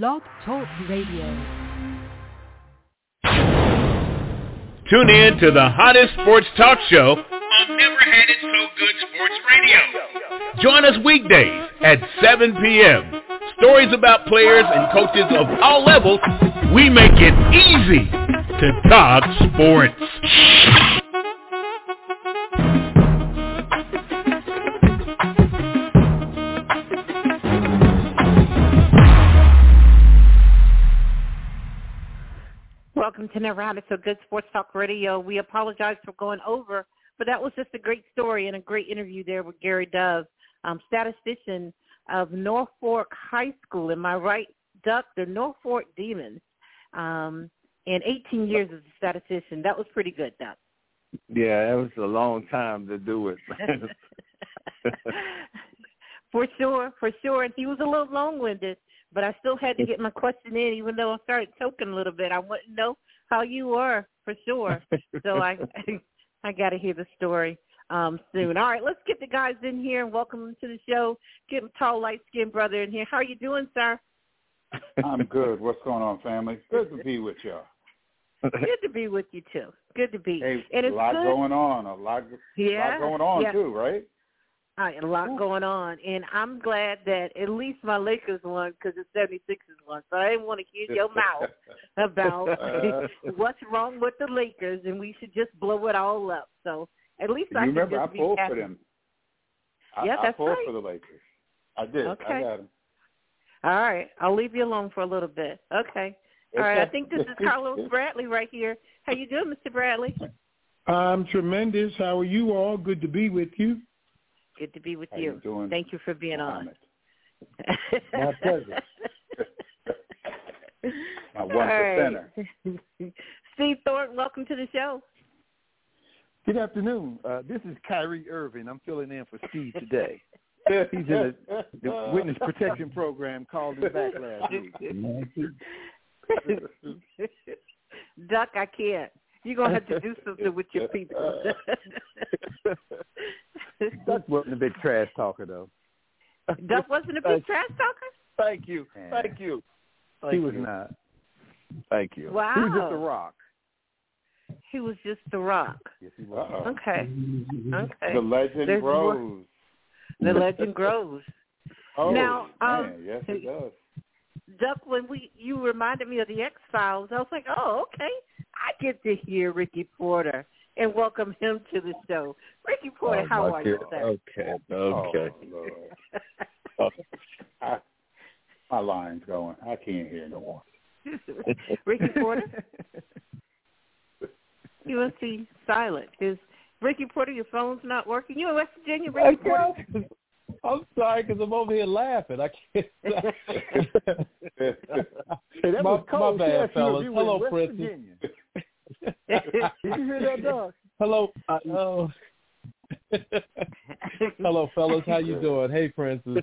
Blog Talk Radio. Tune in to the hottest sports talk show I've Never Had It So Good Sports Radio. Join us weekdays at 7 p.m. Stories about players and coaches of all levels. We make it easy to talk sports. Welcome to Never Had It So Good Sports Talk Radio. We apologize for going over, but that was just a great story and a great interview there with Gary Dove, um, statistician of Norfolk High School. Am I right, Duck? The Norfolk Demons. Um, and 18 years as a statistician. That was pretty good, Duck. Yeah, that was a long time to do it. for sure, for sure. And he was a little long-winded, but I still had to get my question in, even though I started choking a little bit. I wanted to know how you were, for sure. So I, I got to hear the story um, soon. All right, let's get the guys in here and welcome them to the show. Get a tall, light-skinned brother in here. How are you doing, sir? I'm good. What's going on, family? Good to be with y'all. Good to be with you too. Good to be. Hey, and a lot good. going on. A lot, Yeah, A lot going on yeah. too, right? All right, a lot going on, and I'm glad that at least my Lakers won because the 76ers won. So I didn't want to hear your mouth about uh-huh. what's wrong with the Lakers, and we should just blow it all up. So at least You I can remember, I just be pulled happy. for them. I, Yeah, I that's pulled right. for the Lakers. I did. Okay. I got them. All right, I'll leave you alone for a little bit. Okay. All right, I think this is Carlos Bradley right here. How you doing, Mr. Bradley? I'm tremendous. How are you all? Good to be with you. Good to be with How you. you doing, Thank you for being on. My pleasure. My one All right. percenter. Steve Thornton, welcome to the show. Good afternoon. Uh, this is Kyrie Irving. I'm filling in for Steve today. He's in the, the witness protection program. Called him back last week. Duck, I can't. You're gonna have to do something with your people. Duck wasn't a big trash talker though. Duck wasn't a big trash talker. Thank you. Thank you. he was not. Thank you. Wow. He was just a rock. He was just the rock. Yes, he was. Uh-oh. Okay. Okay. The legend There's more- grows. The legend grows. Oh, Now, um, man, yes, it does. Duck, when we you reminded me of the X Files, I was like, oh, okay, I get to hear Ricky Porter and welcome him to the show. Ricky Porter, Oh, how my are you, God. sir? Okay. Oh, okay. Oh, I, my line's going. I can't hear no more. Ricky Porter, you must be silent. Is Ricky Porter, your phone's not working? You in West Virginia, Ricky Porter? I'm sorry because I'm over here laughing. I can't. Hey, that my, was cold. my bad, asked fellas. you Hello, West Princess. Did you hear that, dog? Hello. Uh, oh. Hello, fellas. How you doing? Hey, Princess.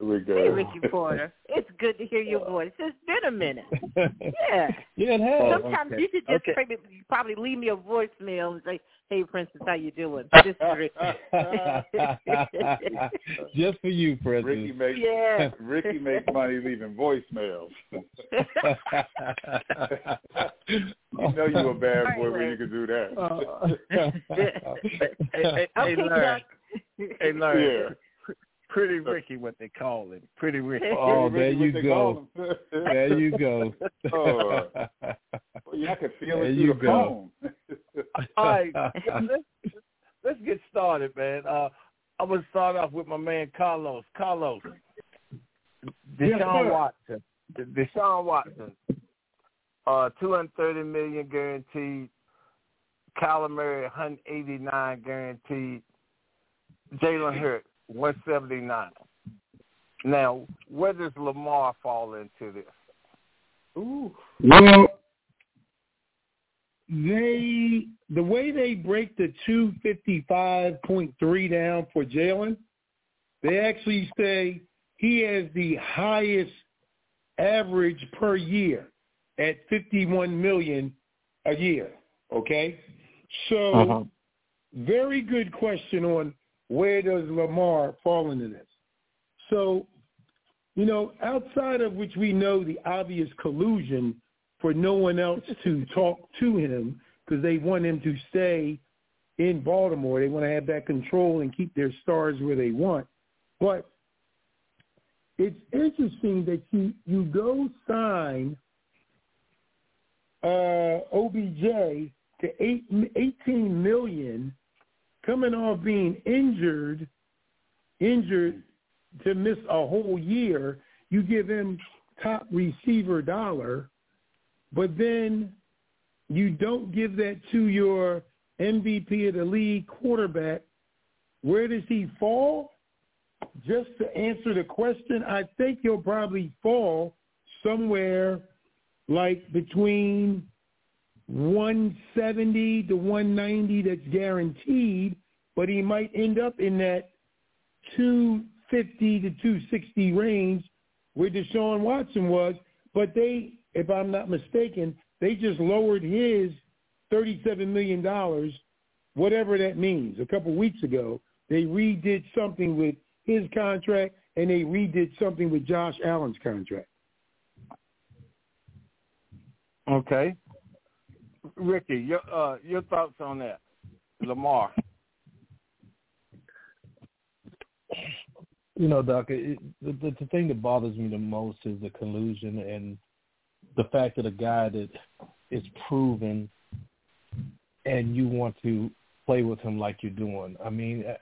We good. Hey, go. Ricky Porter. It's good to hear your voice. It's been a minute. Yeah. yeah, it has. Sometimes okay. you should just Okay. probably, probably leave me a voicemail and say, "Hey, Princess, how you doing?" This is Ricky. Just for you, Princess. Ricky makes yeah. Ricky makes money leaving voicemails. you know you a bad boy when you can do that. Uh, hey, hey, okay, Larry. Hey, Larry. Yeah. Pretty Ricky, what they call him. Pretty Ricky. Oh, there Ricky, you what they go. There you go. Oh. Well, yeah, I could feel There it you through the go. phone. All right, let's, let's get started, man. Uh, I'm gonna start off with my man Carlos. Carlos, Yes, Deshaun sir. Watson. Deshaun Watson. Uh, 230 million guaranteed. Kyler Murray 189 guaranteed. Jalen Hurts 179. Now, where does Lamar fall into this? Ooh. Well, they the way they break the two fifty five point three down for Jalen, they actually say he has the highest average per year at fifty one million a year. Okay, so uh-huh. very good question on where does Lamar fall into this. So you know, outside of which we know the obvious collusion for no one else to talk to him because they want him to stay in Baltimore. They want to have that control and keep their stars where they want. But it's interesting that you you go sign uh, OBJ to eight, 18 million, coming off being injured, injured to miss a whole year. You give him top receiver dollar, but then you don't give that to your MVP of the league quarterback. Where does he fall? Just to answer the question, I think he'll probably fall somewhere like between 170 to 190 that's guaranteed, but he might end up in that 250 to 260 range where Deshaun Watson was. But they, if I'm not mistaken, they just lowered his $37 million, whatever that means. A couple weeks ago, they redid something with his contract and they redid something with Josh Allen's contract. Okay. Ricky, your uh, your thoughts on that, Lamar? You know, Doc, it, the, the thing that bothers me the most is the collusion and the fact that a guy that is proven and you want to play with him like you're doing. I mean, uh,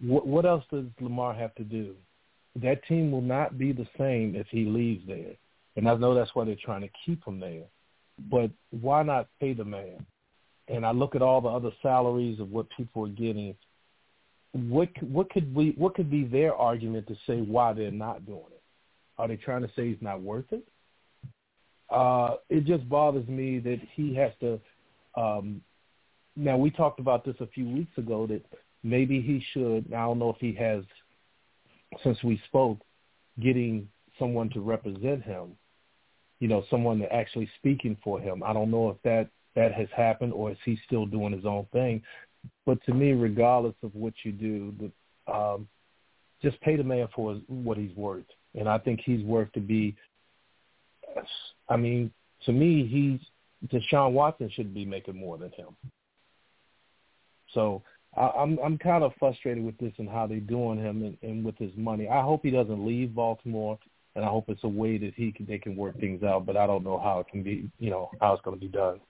what, what else does Lamar have to do? That team will not be the same if he leaves there, and I know that's why they're trying to keep him there. But why not pay the man? And I look at all the other salaries of what people are getting. What what could we what could be their argument to say why they're not doing it? Are they trying to say he's not worth it? Uh, it just bothers me that he has to. Um, now we talked about this a few weeks ago that maybe he should. I don't know if he has, since we spoke, getting someone to represent him you know, someone actually speaking for him. I don't know if that that has happened or is he still doing his own thing. But to me, regardless of what you do, the, um, just pay the man for what he's worth. And I think he's worth to be. I mean, to me, he's Deshaun Watson should be making more than him. So I, I'm I'm kind of frustrated with this and how they're doing him and, and with his money. I hope he doesn't leave Baltimore and I hope it's a way that he can they can work things out. But I don't know how it can be, you know, how it's going to be done.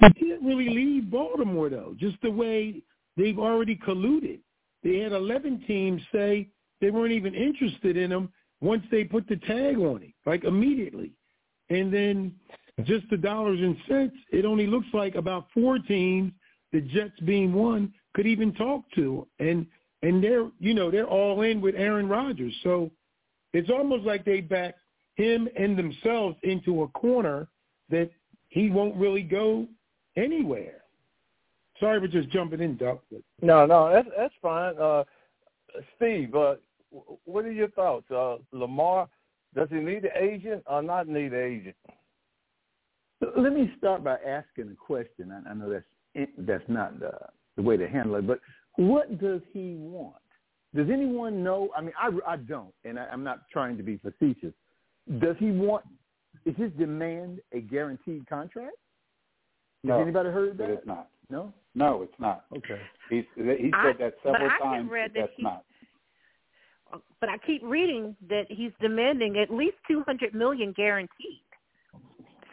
He can't really leave Baltimore though, just the way they've already colluded. They had 11 teams say they weren't even interested in him once they put the tag on him, like immediately. And then just the dollars and cents, it only looks like about four teams, the Jets being one, could even talk to. And and they're you know they're all in with Aaron Rodgers. So it's almost like they back him and themselves into a corner that he won't really go anywhere. Sorry for just jumping in, Duck. But... No, no, that's that's fine. Uh, Steve, uh, what are your thoughts? Uh, Lamar, does he need an agent or not need an agent? Let me start by asking a question. I, I know that's that's not the, the way to handle it, but what does he want? Does anyone know? I mean, I, I don't, and I, I'm not trying to be facetious. Does he want? Is his demand a guaranteed contract? Has no, anybody heard that? It's not. No. No, it's not. Okay. He's he said that several but times. I read that that's he, not. But I keep reading that he's demanding at least two hundred million guaranteed.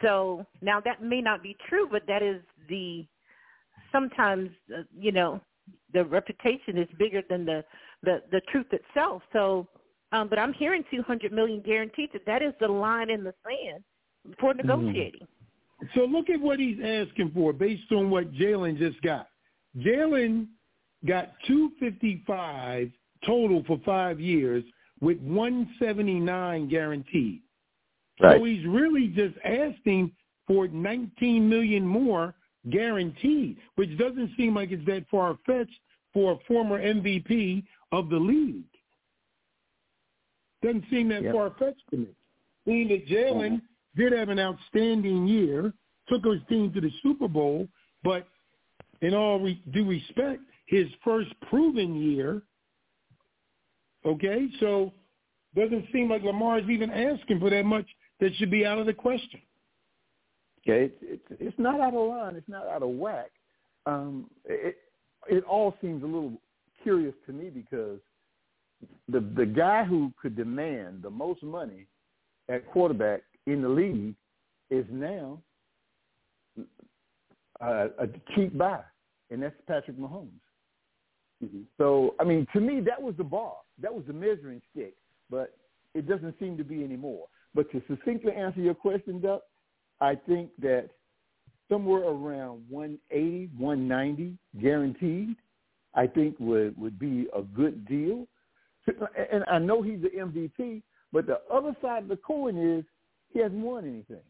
So now that may not be true, but that is the sometimes uh, you know the reputation is bigger than the the the truth itself. So, um, but I'm hearing 200 million guaranteed. That that is the line in the sand for Mm-hmm. negotiating. Mm-hmm. So look at what he's asking for based on what Jalen just got. Jalen got 255 total for five years with 179 guaranteed. Right. So he's really just asking for 19 million more guaranteed, which doesn't seem like it's that far fetched for a former MVP of the league. Doesn't seem that Yep. far fetched to me. Seeing that Jalen mm-hmm. did have an outstanding year, took his team to the Super Bowl, but in all re- due respect, his first proven year. Okay, so doesn't seem like Lamar is even asking for that much that should be out of the question. Yeah, it's it's, it's not out of line. It's not out of whack. Um, it it all seems a little curious to me because the the guy who could demand the most money at quarterback in the league is now uh, a cheap buy, and that's Patrick Mahomes. Mm-hmm. So, I mean, to me, that was the bar. That was the measuring stick. But it doesn't seem to be anymore. But to succinctly answer your question, Duck, I think that somewhere around 180, 190 guaranteed, I think would would be a good deal. And I know he's the MVP, but the other side of the coin is he hasn't won anything.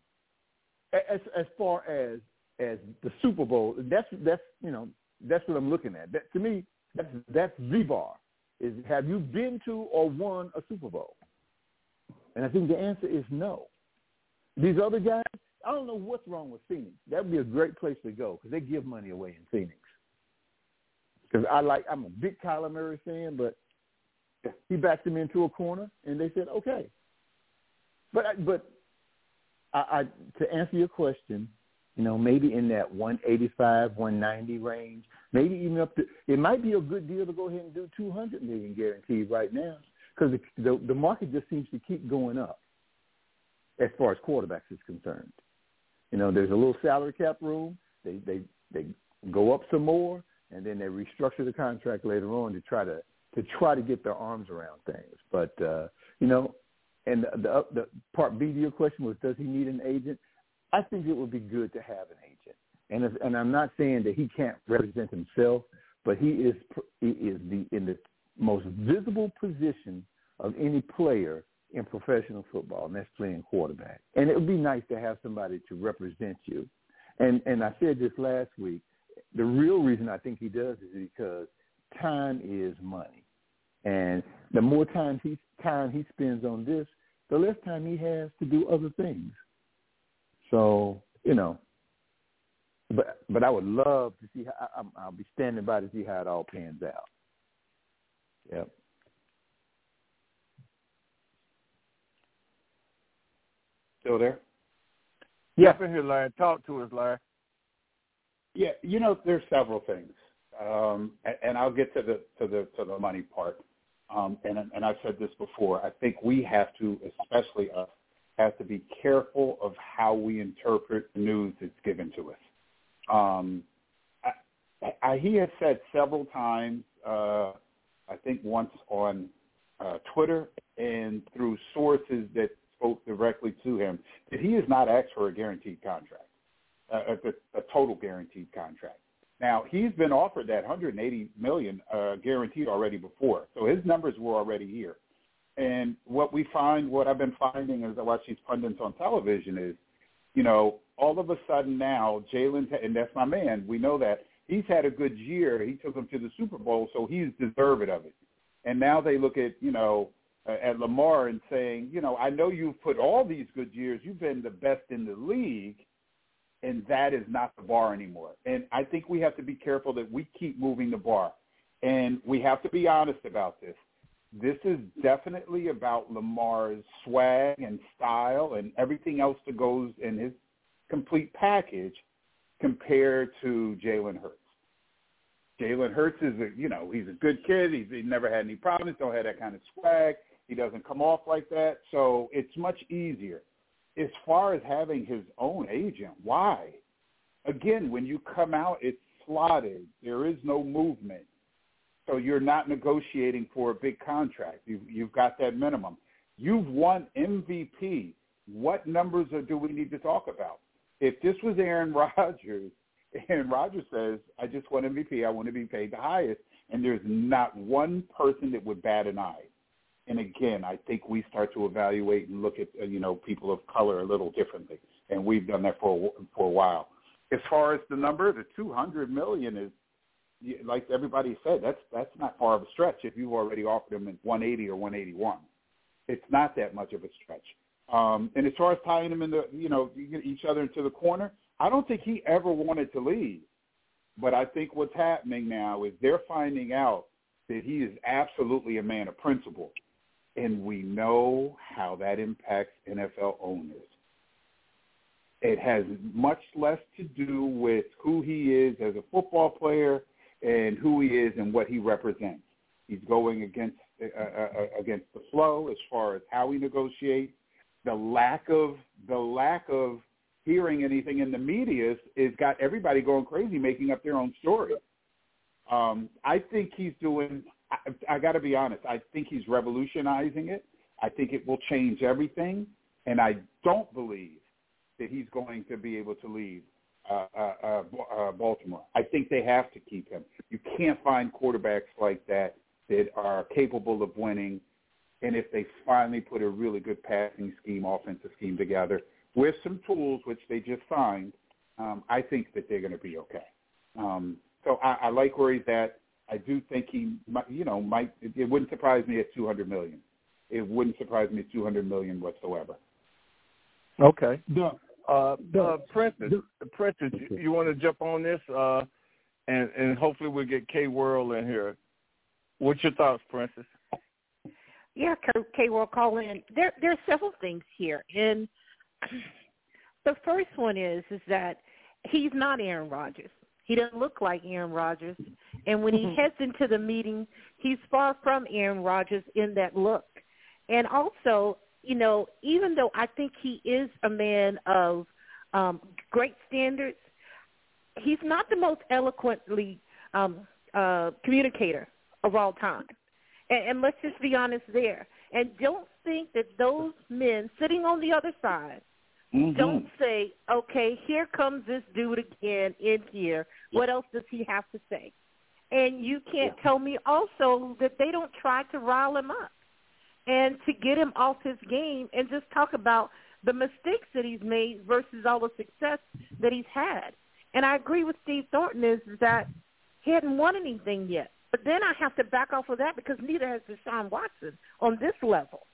As as far as as the Super Bowl, that's that's you know that's what I'm looking at. That to me, that's that's the bar. Is have you been to or won a Super Bowl? And I think the answer is no. These other guys, I don't know what's wrong with Phoenix. That would be a great place to go because they give money away in Phoenix. Because I like, I'm a big Kyler Murray fan, but he backed them into a corner, and they said okay. But but I, I to answer your question, you know, maybe in that 185, 190 range, maybe even up to. It might be a good deal to go ahead and do 200 million guaranteed right now because the, the the market just seems to keep going up as far as quarterbacks is concerned. You know, there's a little salary cap room. They they they go up some more, and then they restructure the contract later on to try to to try to get their arms around things. But uh, you know, and the, the the part B to your question was, does he need an agent? I think it would be good to have an agent. And if, and I'm not saying that he can't represent himself, but he is he is the in the most visible position of any player in professional football, and that's playing quarterback. And it would be nice to have somebody to represent you. And and I said this last week. The real reason I think he does is because time is money, and the more time he time he spends on this, the less time he has to do other things. So you know, but but I would love to see how I, I'll be standing by to see how it all pans out. Yep. Still there? Yeah. Jump in here, Larry. Talk to us, Larry. Yeah, you know, there's several things, um, and, and I'll get to the to the to the money part. Um, and and I've said this before. I think we have to, especially us, have to be careful of how we interpret news that's given to us. Um, I, I, he has said several times, uh, I think once on uh, Twitter and through sources that spoke directly to him, that he has not asked for a guaranteed contract, uh, a, a total guaranteed contract. Now he's been offered that 180 million uh, guaranteed already before, so his numbers were already here. And what we find, what I've been finding as I watch these pundits on television is, you know, all of a sudden now Jalen, and that's my man. We know that he's had a good year. He took them to the Super Bowl, so he's deserving of it. And now they look at, you know, at Lamar and saying, you know, I know you've put all these good years. You've been the best in the league, and that is not the bar anymore. And I think we have to be careful that we keep moving the bar. And we have to be honest about this this is definitely about Lamar's swag and style and everything else that goes in his complete package compared to Jalen Hurts. Jalen Hurts is a you know he's a good kid. He's he never had any problems. Don't have that kind of swag. He doesn't come off like that. So it's much easier. As far as having his own agent, why? Again, when you come out, it's slotted. There is no movement. So you're not negotiating for a big contract. You've, you've got that minimum. You've won MVP. What numbers do we need to talk about? If this was Aaron Rodgers, Aaron Rodgers says, I just want MVP. I want to be paid the highest. And there's not one person that would bat an eye. And again, I think we start to evaluate and look at, uh, you know, people of color a little differently. And we've done that for, for a while. As far as the number, the 200 million is like everybody said, that's that's not far of a stretch if you've already offered him at 180 or 181. It's not that much of a stretch. Um, and as far as tying them into, you know, each other into the corner, I don't think he ever wanted to leave. But I think what's happening now is they're finding out that he is absolutely a man of principle. and we know how that impacts NFL owners. It has much less to do with who he is as a football player and who he is and what he represents. He's going against uh, uh, uh against the flow as far as how he negotiates. The lack of the lack of hearing anything in the media is got everybody going crazy, making up their own story. Um, I think he's doing. I, I got to be honest. I think he's revolutionizing it. I think it will change everything, and I don't believe that he's going to be able to leave uh, uh, uh, uh, Baltimore. I think they have to keep him. You can't find quarterbacks like that that are capable of winning. And if they finally put a really good passing scheme, offensive scheme together with some tools, which they just signed, um, I think that they're going to be okay. Um, so I, I like where he's at. I do think he, might, you know, might. It, it wouldn't surprise me at 200 million. It wouldn't surprise me at 200 million whatsoever. Okay. The, uh, uh, Princess, Princess, you, you want to jump on this, uh, and and hopefully we'll get K World in here. What's your thoughts, Princess? Yeah, K World call in. There there are several things here, and the first one is is that he's not Aaron Rodgers. He doesn't look like Aaron Rodgers, and when he mm-hmm. heads into the meeting, he's far from Aaron Rodgers in that look. And also, you know, even though I think he is a man of um, great standards, he's not the most eloquently um, uh, communicator of all time. And, and let's just be honest there. And don't think that those men sitting on the other side mm-hmm. don't say, okay, here comes this dude again in here. What else does he have to say? And you can't yeah. tell me also that they don't try to rile him up and to get him off his game and just talk about the mistakes that he's made versus all the success that he's had. And I agree with Steve Thornton is that he hadn't won anything yet. But then I have to back off of that because neither has Deshaun Watson on this level.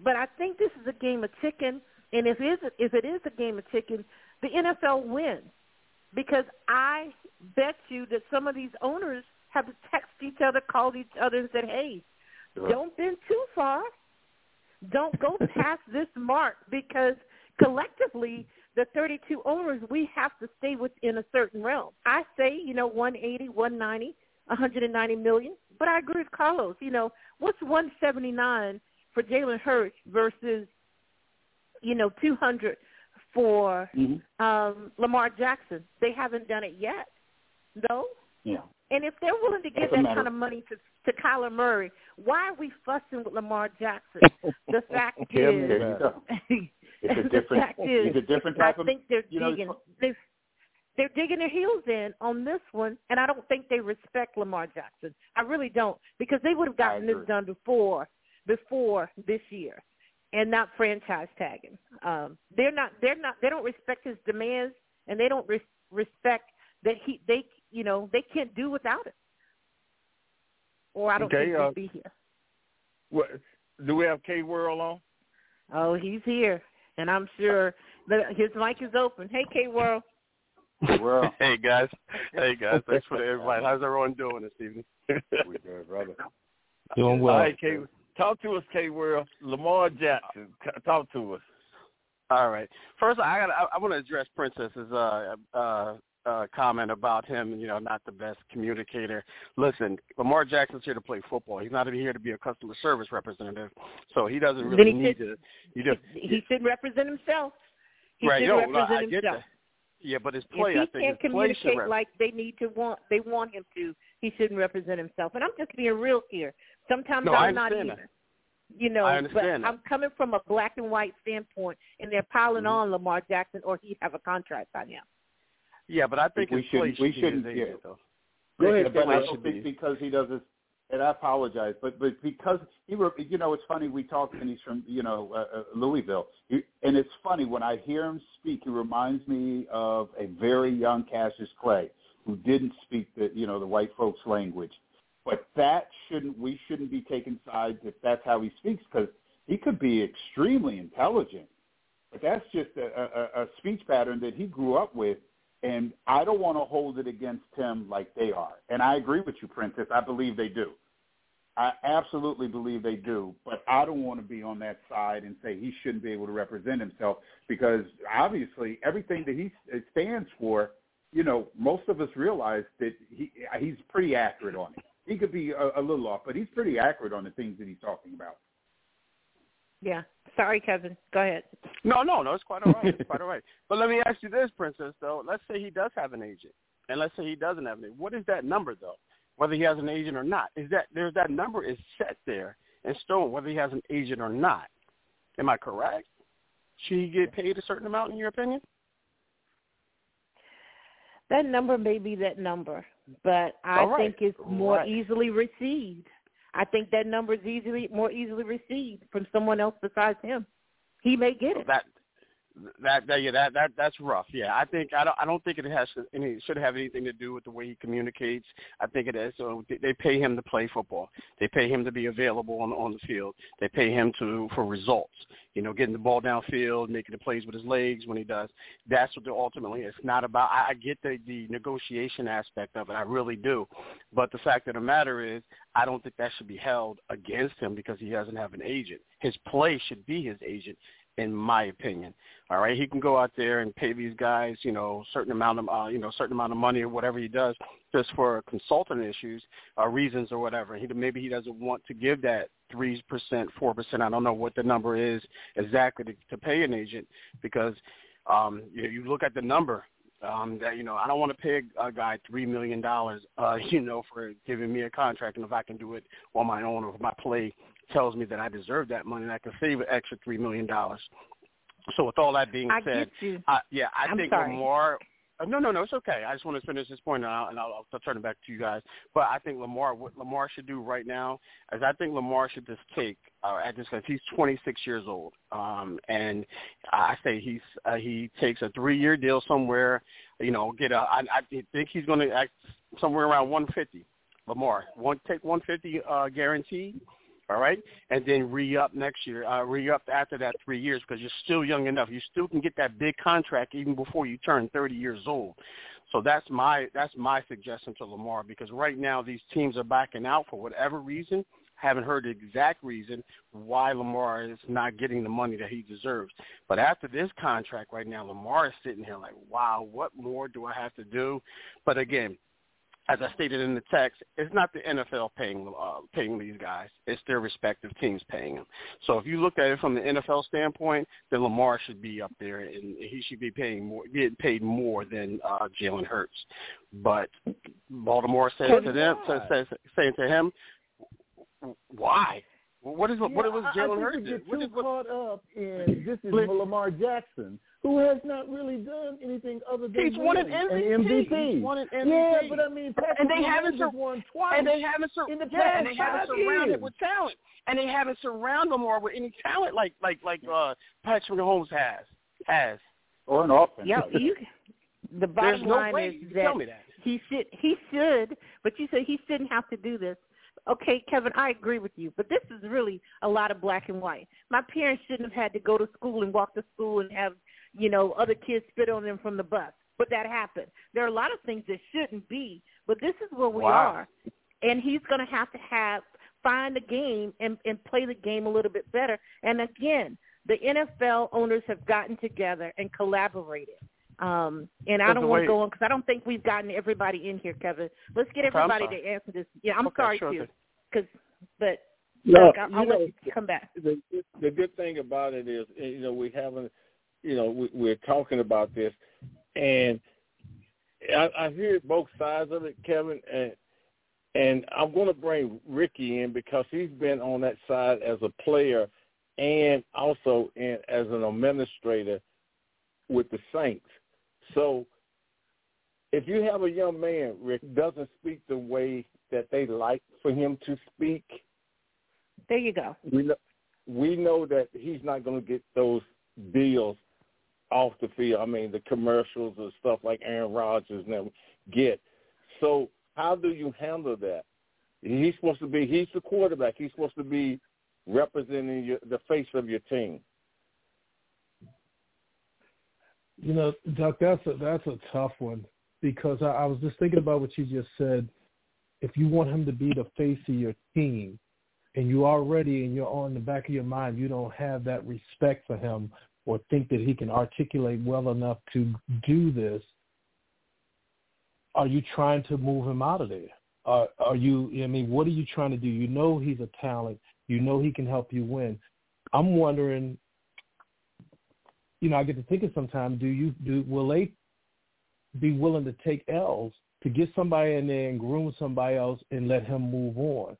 But I think this is a game of chicken, and if it is, if it is a game of chicken, the NFL wins because I bet you that some of these owners have texted each other, called each other, and said, "Hey, Don't bend too far. Don't go past this mark because collectively, the 32 owners, we have to stay within a certain realm. I say, you know, 180, 190, 190 million. But I agree with Carlos. You know, what's 179 for Jalen Hurts versus, you know, 200 for mm-hmm. um, Lamar Jackson? They haven't done it yet, though. Yeah. And if they're willing to give that kind of money to to Kyler Murray, why are we fussing with Lamar Jackson? The fact is, it's a different, is, it's a different type I think they're digging. Know, they're, they're digging their heels in on this one, and I don't think they respect Lamar Jackson. I really don't, because they would have gotten this done before before this year, and not franchise tagging. Um, they're not. They're not. They don't respect his demands, and they don't res- respect that he. They you know they can't do without it or I don't okay, think uh, he'd be here. What, do we have K World on? Oh, he's here, and I'm sure that his mic is open. Hey, K World. World. hey guys. Hey guys. Thanks for the invite. How's everyone doing this evening? we good, brother. Doing well. All right, K. Talk to us, K. World. Lamar Jackson. Talk to us. All right. First, I got. I, I want to address Princess's uh, uh, uh, comment about him, you know, not the best communicator. Listen, Lamar Jackson's here to play football. He's not even here to be a customer service representative, so he doesn't really he need should, to. He, just, he should represent himself. He right, should no, represent no, I get himself. That. Yeah, but his play, if he I think can't his play communicate like they need to want, they want him to. He shouldn't represent himself. And I'm just being real here. Sometimes no, I'm not either. either. You know, I but understand I'm coming from a black and white standpoint, and they're piling mm-hmm. on Lamar Jackson, or he have a contract on him. Yeah, but I think we shouldn't. We shouldn't. Yeah. Though. Go ahead, but I don't think because he does this, and I apologize, but but because he were, you know, it's funny. We talked, and he's from you know uh, uh, Louisville, he, and it's funny when I hear him speak. He reminds me of a very young Cassius Clay, who didn't speak the you know the white folks' language. But that shouldn't we shouldn't be taking sides if that's how he speaks because he could be extremely intelligent, but that's just a, a, a speech pattern that he grew up with and I don't want to hold it against him like they are. And I agree with you, Princess. I believe they do. I absolutely believe they do, but I don't want to be on that side and say he shouldn't be able to represent himself because obviously everything that he stands for, you know, most of us realize that he he's pretty accurate on it. He could be a, a little off, but he's pretty accurate on the things that he's talking about. Yeah. Sorry, Kevin. Go ahead. No, no, no. It's quite all right. It's quite all right. But let me ask you this, Princess. Though, let's say he does have an agent, and let's say he doesn't have an agent. What is that number, though? Whether he has an agent or not, is that there's that number is set there in stone, whether he has an agent or not. Am I correct? Should he get paid a certain amount, in your opinion? That number may be that number, but I right. think it's more Right. easily received. I think that number is easily more easily received from someone else besides him. He may get it. That that that yeah that that that's rough. Yeah, I think I don't I don't think it has any should have anything to do with the way he communicates. I think it is. So they pay him to play football. They pay him to be available on on the field. They pay him to for results. You know, getting the ball downfield, making the plays with his legs when he does. That's what ultimately. It's not about. I, I get the the negotiation aspect of it. I really do. But the fact of the matter is, I don't think that should be held against him because he doesn't have an agent. His play should be his agent in my opinion. All right, he can go out there and pay these guys, you know, certain amount of, uh, you know, certain amount of money or whatever he does, just for consultant issues, uh, reasons or whatever. He maybe he doesn't want to give that three percent, four percent. I don't know what the number is exactly to, to pay an agent because um, you, you look at the number. Um, that you know, I don't want to pay a, guy three million dollars, uh, you know, for giving me a contract, and if I can do it on my own, or if my play tells me that I deserve that money and I can save an extra three million dollars. So with all that being I said. I, yeah, I I'm think sorry. Lamar. Uh, no, no, no, it's okay. I just want to finish this point, and I'll, and I'll, I'll turn it back to you guys. But I think Lamar, what Lamar should do right now is I think Lamar should just take uh, at this because he's 26 years old, um, and I say he's uh, he takes a three-year deal somewhere. You know, get a. I, I think he's going to act somewhere around 150. Lamar, one take 150 uh, guaranteed all right, and then re-up next year, uh, re-up after that three years because you're still young enough. You still can get that big contract even before you turn 30 years old. So that's my that's my suggestion to Lamar because right now these teams are backing out for whatever reason. Haven't heard the exact reason why Lamar is not getting the money that he deserves. But after this contract right now, Lamar is sitting here like, wow, what more do I have to do? But again, as I stated in the text, it's not the NFL paying uh, paying these guys; it's their respective teams paying them. So if you look at it from the NFL standpoint, then Lamar should be up there, and he should be paying more, getting paid more than uh, Jalen Hurts. But Baltimore says to them, says, says, saying to him, "Why? What is what was yeah, I- Jalen Hurts think we get too is what, caught up in this is Lamar Jackson, who has not really done anything other than He's won an win MVP. He's won an MVP. Yeah, but I mean, Patrick and they haven't sur- won twice. and they haven't sur- in the yeah, past and they haven't surrounded years. with talent, and they haven't surrounded Lamar with any talent like like like uh, Patrick Mahomes has has. Or an offense. Yeah, you. The bottom There's no line way is you that tell me that. he should he should, but you say he shouldn't have to do this. Okay, Kevin, I agree with you, but this is really a lot of black and white. My parents shouldn't have had to go to school and walk to school and have, you know, other kids spit on them from the bus. But that happened. There are a lot of things that shouldn't be, but this is where we Wow. are. And he's going to have to have find the game and and play the game a little bit better. And again, the NFL owners have gotten together and collaborated. Um, and I don't want to go on because I don't think we've gotten everybody in here, Kevin. Let's get everybody sorry. to answer this. Yeah, I'm Okay, sorry sure too, because but No, Doug, I'll, you I'll know, let you come back. the the good thing about it is, you know, we haven't, you know, we, we're talking about this, and I, I hear both sides of it, Kevin, and and I'm going to bring Ricky in because he's been on that side as a player and also in, as an administrator with the Saints. So if you have a young man, Rick, doesn't speak the way that they like for him to speak, There you go. we know, we know that he's not going to get those deals off the field. I mean, the commercials and stuff like Aaron Rodgers never get. So how do you handle that? He's supposed to be. He's the quarterback. He's supposed to be representing your, the face of your team. You know, Doc, that's a that's a tough one because I, I was just thinking about what you just said, if you want him to be the face of your team, and you already and you're on the back of your mind, you don't have that respect for him or think that he can articulate well enough to do this, are you trying to move him out of there? Are, are you? I mean, what are you trying to do? You know he's a talent. You know he can help you win. I'm wondering. You know, I get to thinking sometimes. Do you do? Will they be willing to take L's to get somebody in there and groom somebody else and let him move on?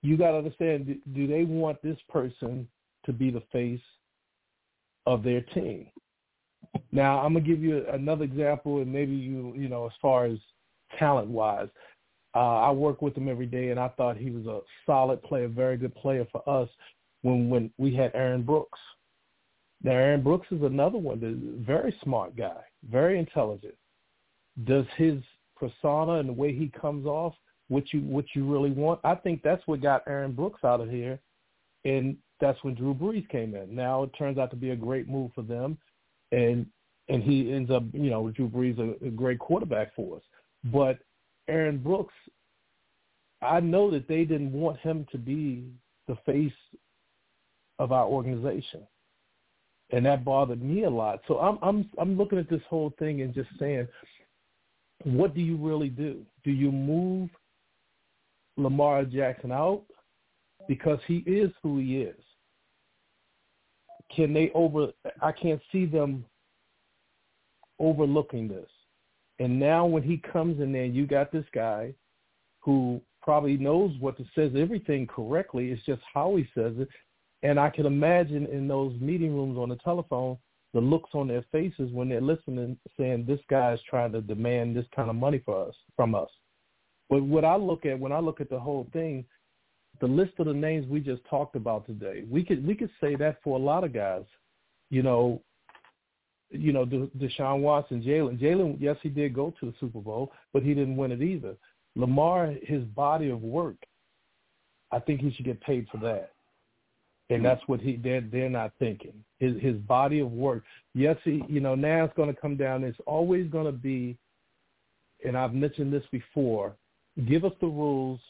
You got to understand. Do they want this person to be the face of their team? Now, I'm gonna give you another example, and maybe you, you know, as far as talent wise, uh, I work with him every day, and I thought he was a solid player, very good player for us when when we had Aaron Brooks. Now, Aaron Brooks is another one, a very smart guy, very intelligent. Does his persona and the way he comes off what you what you really want? I think that's what got Aaron Brooks out of here, and that's when Drew Brees came in. Now it turns out to be a great move for them, and and he ends up, you know, Drew Brees a, a great quarterback for us. But Aaron Brooks, I know that they didn't want him to be the face of our organization. And that bothered me a lot. So I'm I'm I'm looking at this whole thing and just saying, what do you really do? Do you move Lamar Jackson out because he is who he is? Can they over I can't see them overlooking this. And now when he comes in there, you got this guy who probably knows what to says everything correctly. It's just how he says it. And I can imagine in those meeting rooms on the telephone, the looks on their faces when they're listening, saying this guy is trying to demand this kind of money for us from us. But what I look at when I look at the whole thing, the list of the names we just talked about today, we could we could say that for a lot of guys. You know, you know, De- Deshaun Watson, Jalen. Jalen, yes, he did go to the Super Bowl, but he didn't win it either. Lamar, his body of work, I think he should get paid for that. And mm-hmm. that's what he they're they're not thinking. His his body of work. Yes, he you know, now it's gonna come down. It's always gonna be and I've mentioned this before, give us the rules,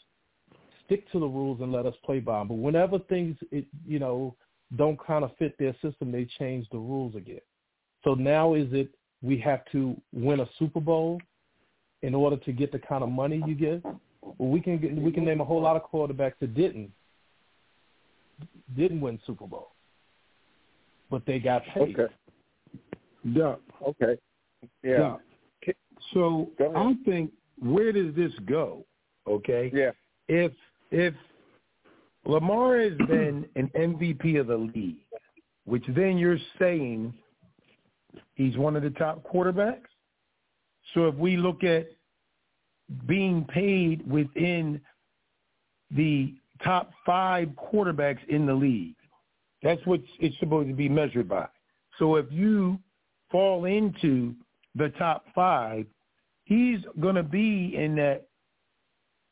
stick to the rules and let us play by them. But whenever things it, you know, don't kind of fit their system, they change the rules again. So now is it we have to win a Super Bowl in order to get the kind of money you get? Well, we can get, we can name a whole lot of quarterbacks that didn't didn't win Super Bowl, but they got paid. Okay. Yeah. Okay. Yeah. yeah. So I think where does this go? Okay. Yeah. If if Lamar has been an MVP of the league, which then you're saying He's one of the top quarterbacks. So if we look at being paid within the top five quarterbacks in the league, that's what it's supposed to be measured by. So if you fall into the top five, he's going to be in that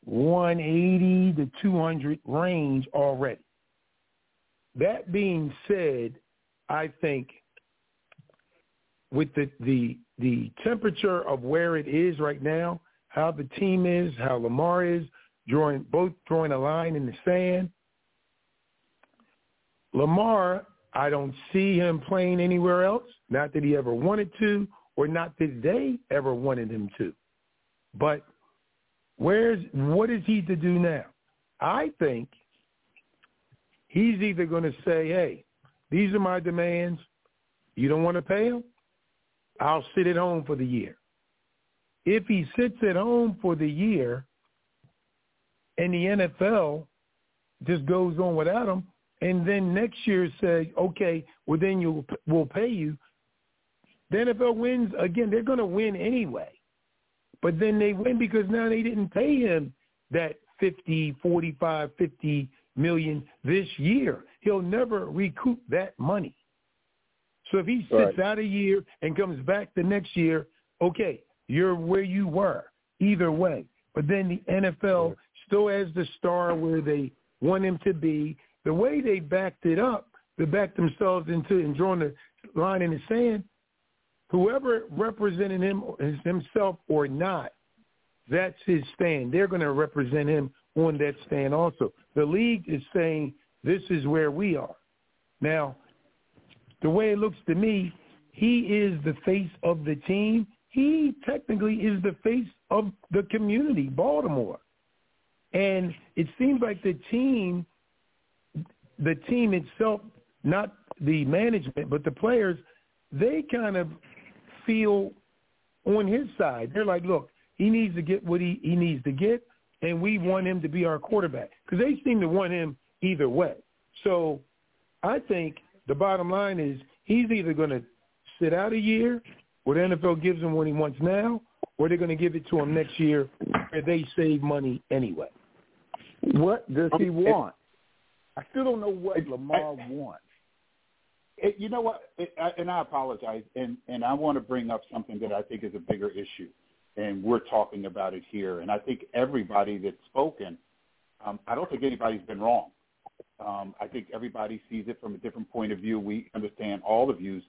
180 to 200 range already. That being said, I think with the, the the temperature of where it is right now, how the team is, how Lamar is, drawing both drawing a line in the sand. Lamar, I don't see him playing anywhere else. Not that he ever wanted to, or not that they ever wanted him to. But where's what is he to do now? I think he's either going to say, "Hey, these are my demands. You don't want to pay them? I'll sit at home for the year. If he sits at home for the year and the NFL just goes on without him, and then next year say, okay, well then you will pay you. The NFL wins again. They're going to win anyway, but then they win because now they didn't pay him that 50, 45, 50 million this year. He'll never recoup that money. So if he sits right. out a year and comes back the next year, okay, you're where you were either way. But then the NFL still has the star where they want him to be. The way they backed it up, they backed themselves into and drawing the line in the sand. Whoever represented him himself or not, that's his stand. They're going to represent him on that stand also. The league is saying this is where we are. Now, the way it looks to me, he is the face of the team. He technically is the face of the community, Baltimore. And it seems like the team, the team itself, not the management, but the players, they kind of feel on his side. They're like, look, he needs to get what he, he needs to get, and we want him to be our quarterback. Because they seem to want him either way. So I think the bottom line is he's either going to sit out a year where the NFL gives him what he wants now, or they're going to give it to him next year where they save money anyway. What does he want? I still don't know what Lamar wants. It, you know what? It, I, and I apologize, and and I want to bring up something that I think is a bigger issue, and we're talking about it here. And I think everybody that's spoken, um, I don't think anybody's been wrong. Um, I think everybody sees it from a different point of view. We understand all the views.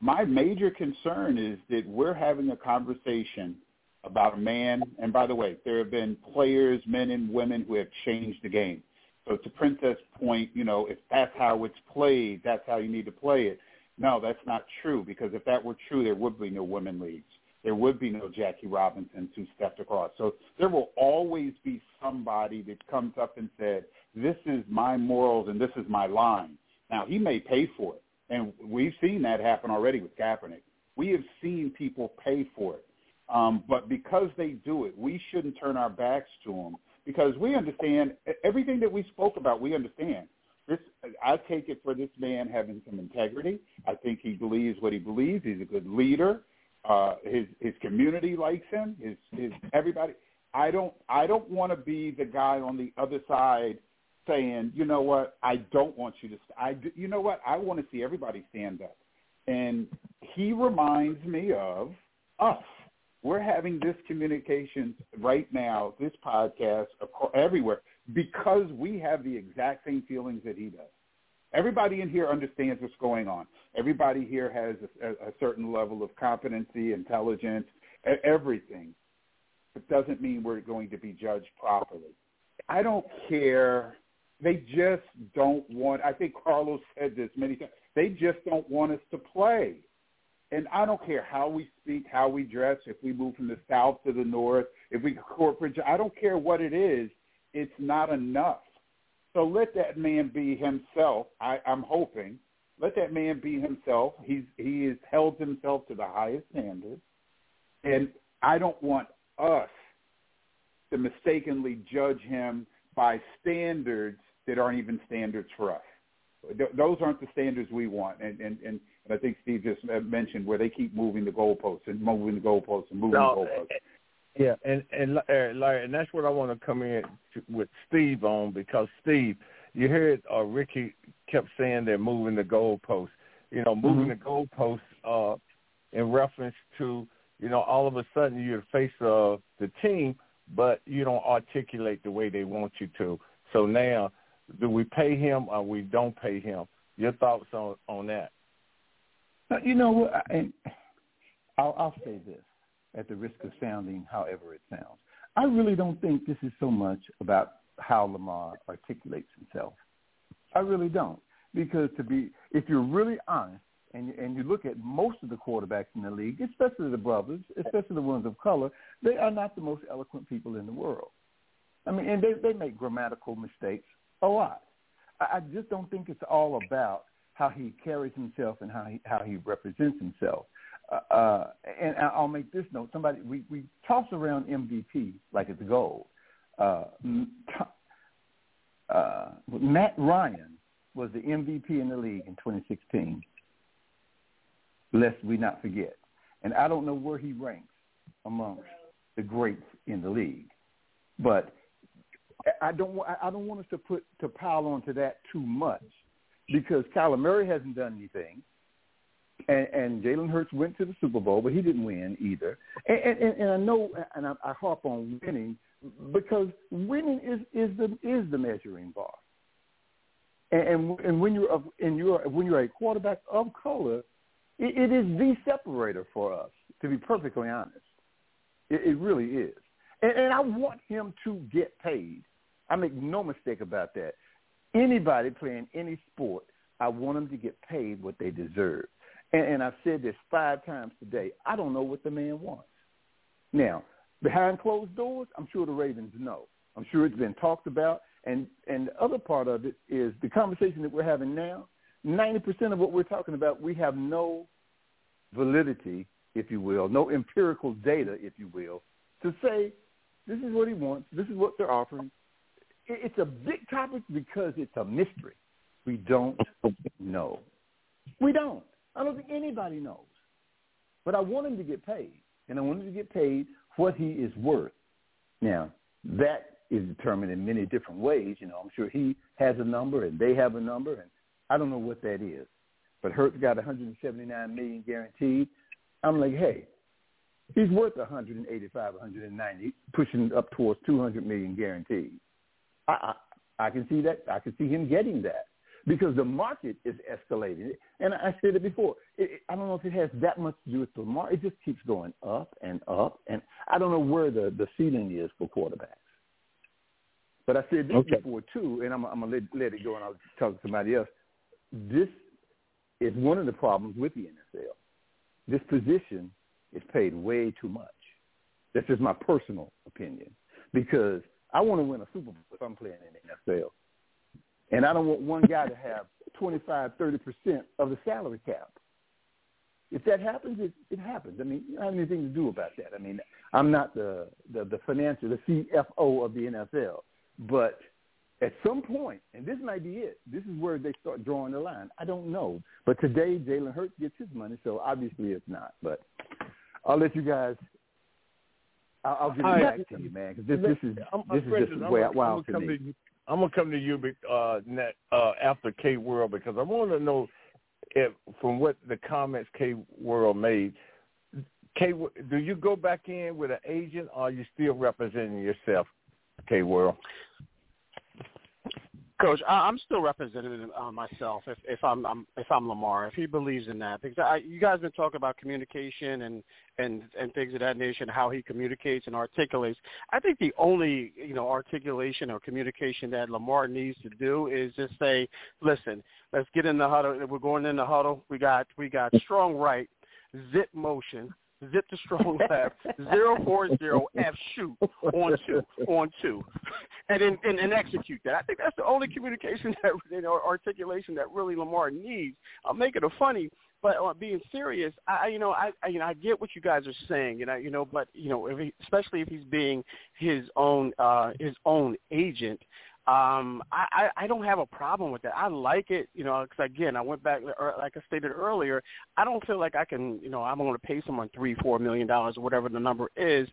My major concern is that we're having a conversation about a man, and by the way, there have been players, men and women, who have changed the game. So to Princess' point, you know, if that's how it's played, that's how you need to play it. No, that's not true because if that were true, there would be no women leagues. There would be no Jackie Robinson who stepped across. So there will always be somebody that comes up and said, this is my morals and this is my line. Now, he may pay for it. And we've seen that happen already with Kaepernick. We have seen people pay for it. Um, but because they do it, we shouldn't turn our backs to them because we understand everything that we spoke about. We understand this. I take it for this man having some integrity. I think he believes what he believes. He's a good leader. Uh, his his community likes him. His his everybody. I don't I don't want to be the guy on the other side saying, you know what, I don't want you to. St- I do, you know what, I want to see everybody stand up. And he reminds me of us we're having this communication right now, this podcast everywhere, because we have the exact same feelings that he does. Everybody in here understands what's going on. Everybody here has a, a certain level of competency, intelligence, everything. It doesn't mean we're going to be judged properly. I don't care. They just don't want. I think Carlos said this many times. They just don't want us to play and I don't care how we speak, how we dress, if we move from the south to the north, if we corporate, I don't care what it is. It's not enough. So let that man be himself. I, I'm hoping. Let that man be himself. He's he has held himself to the highest standards, and I don't want us to mistakenly judge him by standards that aren't even standards for us. Th- those aren't the standards we want, and and and I think Steve just mentioned where they keep moving the goalposts and moving the goalposts and moving no, the goalposts. Yeah, and and uh, Larry, and that's what I want to come in to, with Steve on because Steve, you heard uh, Ricky kept saying they're moving the goalposts. You know, moving mm-hmm. the goalposts uh, in reference to you know all of a sudden you're the face of the team, but you don't articulate the way they want you to. So now, do we pay him or we don't pay him? Your thoughts on on that? Uh, you know what? And I'll, I'll say this at the risk of sounding however it sounds. I really don't think this is so much about how Lamar articulates himself. I really don't. Because to be, if you're really honest, and and you look at most of the quarterbacks in the league, especially the brothers, especially the ones of color, they are not the most eloquent people in the world. I mean, and they they make grammatical mistakes a lot. I, I just don't think it's all about how he carries himself and how he how he represents himself. Uh, uh, and I'll make this note: somebody we we toss around MVP like it's gold. Uh, uh, Matt Ryan was the MVP in the league in 2016. Lest we not forget, and I don't know where he ranks amongst the greats in the league, but I don't I don't want us to put to pile onto that too much because Kyler Murray hasn't done anything, and, and Jalen Hurts went to the Super Bowl, but he didn't win either. And, and, and I know, and I, I harp on winning because winning is is the is the measuring bar. And and, when you're of, and you're when you're a quarterback of color, it, it is the separator for us. To be perfectly honest, it, it really is. And, and I want him to get paid. I make no mistake about that. Anybody playing any sport, I want them to get paid what they deserve. And, and I've said this five times today. I don't know what the man wants. Now, behind closed doors, I'm sure the Ravens know. I'm sure it's been talked about. And and the other part of it is the conversation that we're having now. Ninety percent of what we're talking about, we have no validity, if you will, no empirical data, if you will, to say this is what he wants, this is what they're offering. It's a big topic because it's a mystery. We don't know. We don't. I don't think anybody knows. But I want him to get paid, and I want him to get paid what he is worth. Now, that is determined in many different ways. You know, I'm sure he has a number and they have a number, and I don't know what that is. But Hurts got 179 million guaranteed. I'm like, hey, he's worth 185, 190, pushing up towards 200 million guaranteed. I, I I can see that. I can see him getting that because the market is escalating. And I said it before. It, it, I don't know if it has that much to do with the market. It just keeps going up and up, and I don't know where the the ceiling is for quarterbacks. But I said this okay. before too, and I'm, I'm gonna let, let it go, and I'll talk to somebody else. This is one of the problems with the NFL. This position is paid way too much. That's just my personal opinion because I want to win a Super Bowl if I'm playing in the NFL. And I don't want one guy to have 25, 30% of the salary cap. If that happens, it, it happens. I mean, you don't have anything to do about that. I mean, I'm not the, the, the financial, the CFO of the NFL. But at some point, and this might be it, this is where they start drawing the line. I don't know. But today, Jalen Hurts gets his money, so obviously it's not. But I'll let you guys I'll, I'll give it back to you, man. Because this, this is this is just way wild to me. I'm gonna come to you uh, net, uh, after K World because I want to know if from what the comments K World made. K, do you go back in with an agent, or are you still representing yourself, K World? Coach, I, I'm still representing uh, myself if, if I'm, I'm if I'm Lamar, if he believes in that, because I, you guys been talking about communication and and and things of that nature, and how he communicates and articulates. I think the only you know articulation or communication that Lamar needs to do is just say, listen, let's get in the huddle. We're going in the huddle. We got we got strong right, zip motion zip to strong left, zero four zero F shoot on two on two, and then and, and execute that. I think that's the only communication that you know articulation that really Lamar needs. I'm making it a funny, but uh, being serious, I you know I, I you know I get what you guys are saying, you know you know, but you know if he, especially if he's being his own uh his own agent, um, I, I I don't have a problem with that. I like it, you know, because again, I went back, like I stated earlier, I don't feel like I can, you know, I'm going to pay someone three, four million dollars or whatever the number is,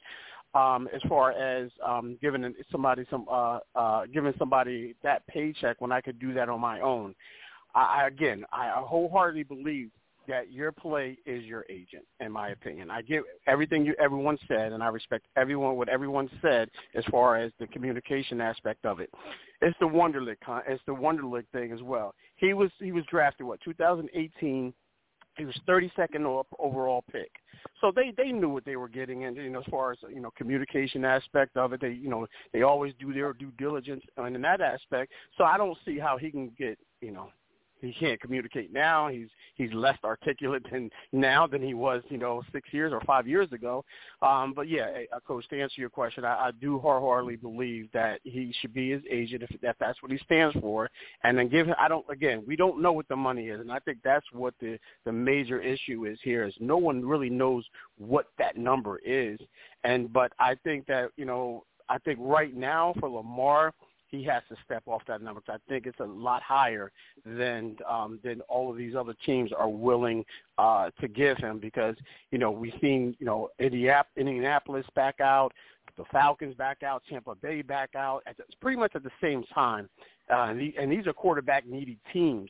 um, as far as um, giving somebody some, uh, uh, giving somebody that paycheck when I could do that on my own. I, I again, I wholeheartedly believe that your play is your agent, in my opinion. I get everything you everyone said, and I respect everyone what everyone said as far as the communication aspect of it. It's the Wonderlic, it's the Wonderlic thing as well. He was he was drafted what 2018. He was 32nd overall pick, so they they knew what they were getting, and you know as far as you know communication aspect of it, they you know they always do their due diligence in that aspect. So I don't see how he can get you know he can't communicate now. He's he's less articulate than now than he was, you know, six years or five years ago. Um, but yeah, uh, coach, to answer your question, I, I do wholeheartedly believe that he should be his agent if, if that's what he stands for, and then give him. I don't. Again, we don't know what the money is, and I think that's what the the major issue is here. Is no one really knows what that number is, and but I think that you know. I think right now for Lamar, he has to step off that number. I think it's a lot higher than um, than all of these other teams are willing uh, to give him because you know we've seen you know Indianapolis back out, the Falcons back out, Tampa Bay back out. It's pretty much at the same time, uh, and, the, and these are quarterback needy teams.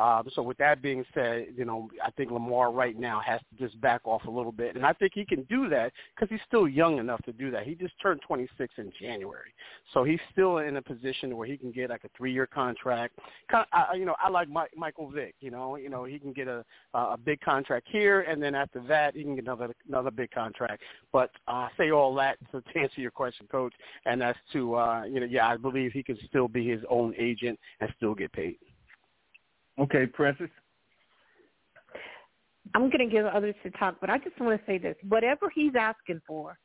Uh, so with that being said, you know, I think Lamar right now has to just back off a little bit, and I think he can do that because he's still young enough to do that. He just turned 26 in January, so he's still in a position where he can get like a three-year contract. I, you know, I like Mike, Michael Vick. You know, you know, he can get a a big contract here, and then after that, he can get another another big contract. But uh, I say all that to, to answer your question, Coach, and that's to uh, you know, yeah, I believe he can still be his own agent and still get paid. Okay, Princess. I'm going to give others to talk, but I just want to say this. Whatever he's asking for,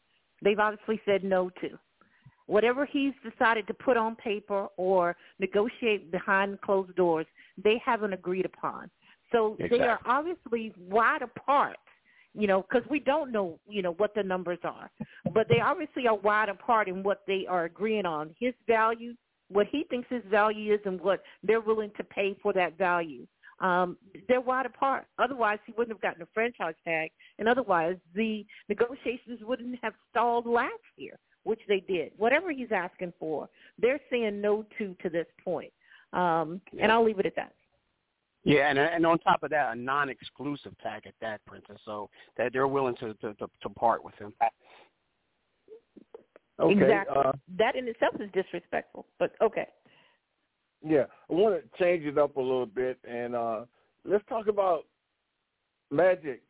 they've obviously said no to. Whatever he's decided to put on paper or negotiate behind closed doors, they haven't agreed upon. So exactly. they are obviously wide apart, you know, because we don't know, you know, what the numbers are. But they obviously are wide apart in what they are agreeing on. His value what he thinks his value is and what they're willing to pay for that value. Um, they're wide apart. Otherwise, he wouldn't have gotten a franchise tag, and otherwise, the negotiations wouldn't have stalled last year, which they did. Whatever he's asking for, they're saying no to to this point. Um, yeah. And I'll leave it at that. Yeah, and and on top of that, a non-exclusive tag at that, Princess. So that they're willing to to, to, to part with him. Okay, exactly. Uh, that in itself is disrespectful, but okay. Yeah, I want to change it up a little bit, and uh, let's talk about Magic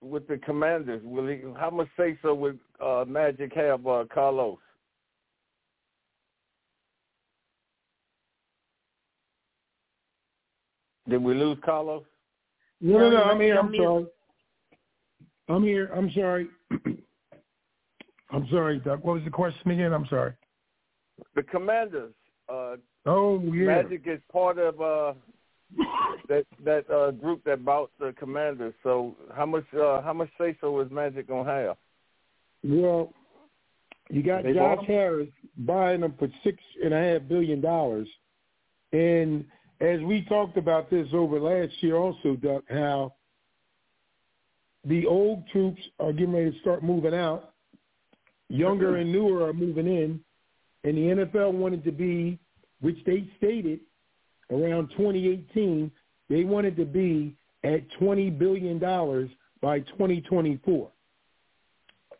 with the Commanders. Will he? How much say so would uh, Magic have, uh, Carlos? Did we lose Carlos? No, no, no. I'm here. I'm sorry. I'm here. I'm sorry. I'm sorry, Doug. What was the question again? I'm sorry. The Commanders. Uh, oh yeah. Magic is part of uh, that that uh, group that bought the Commanders. So how much uh, how much say so is Magic gonna have? Well, you got they Josh Harris buying them for six and a half billion dollars, and as we talked about this over last year, also, Duck, how the old troops are getting ready to start moving out younger mm-hmm. and newer are moving in, and the NFL wanted to be, which they stated around 2018, they wanted to be at $20 billion by 2024.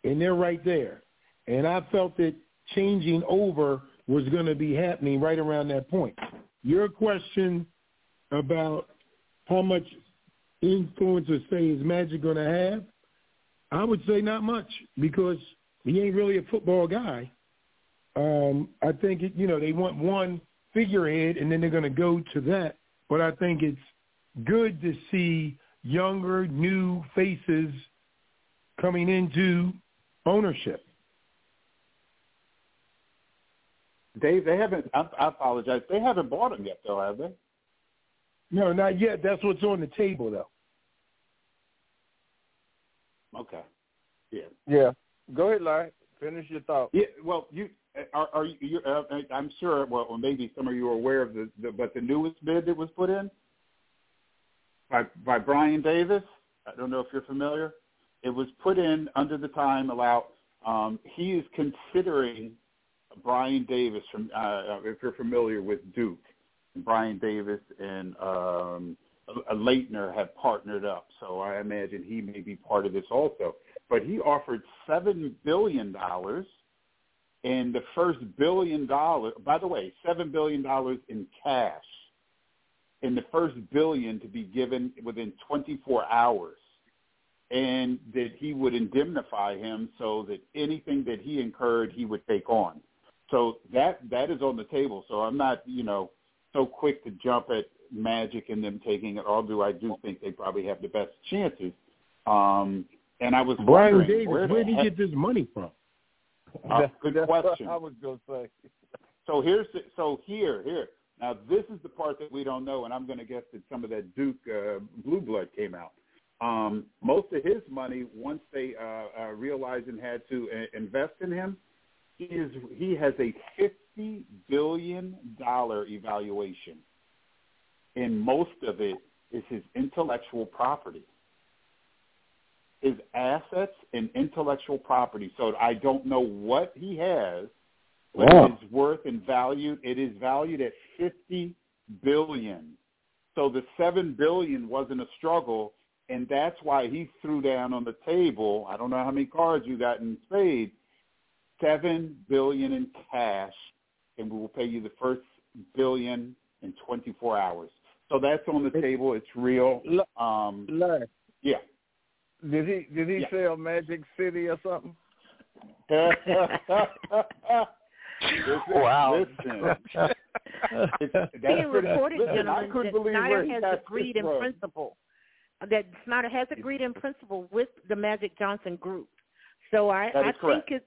And they're right there. And I felt that changing over was going to be happening right around that point. Your question about how much influence or say is Magic going to have, I would say not much because – he ain't really a football guy. Um, I think it, you know they want one figurehead, and then they're going to go to that. But I think it's good to see younger, new faces coming into ownership. Dave, they haven't. I, I apologize. They haven't bought him yet, though, have they? No, not yet. That's what's on the table, though. Okay. Yeah. Yeah. Go ahead, Larry. Finish your thought. Yeah. Well, you are, are you? Uh, I'm sure. Well, maybe some of you are aware of the, the, but the newest bid that was put in by by Brian Davis. I don't know if you're familiar. It was put in under the time allowed. Um, he is considering Brian Davis from. Uh, if you're familiar with Duke, Brian Davis and um, a Laettner have partnered up, so I imagine he may be part of this also but he offered seven billion dollars and the first billion dollars by the way seven billion dollars in cash and the first billion to be given within 24 hours and that he would indemnify him so that anything that he incurred he would take on. So that that is on the table. So i'm not you know so quick to jump at magic and them taking it although i do think they probably have the best chances. Um and I was Brian wondering, Davis, where, where did he get this money from? Uh, good question. I was going to say. So here's the, so here here now this is the part that we don't know, and I'm going to guess that some of that Duke uh, blue blood came out. Um, most of his money, once they uh, uh, realized and had to uh, invest in him, he is he has a fifty billion dollar evaluation, and most of it is his intellectual property his assets and intellectual property. So I don't know what he has, but wow. it is worth and valued. It is valued at fifty billion. So the seven billion wasn't a struggle, and that's why he threw down on the table. I don't know how many cards you got in spade. Seven billion in cash, and we will pay you the first billion in 24 hours. So that's on the table. It's real. Um, Larry, yeah. Did he did he Yeah. sell Magic City or something? Listen, Wow. Listen. Being reported, listen, gentlemen, that Snyder has agreed in principle. That Snyder has agreed in principle with the Magic Johnson group. So I, I is correct. think it's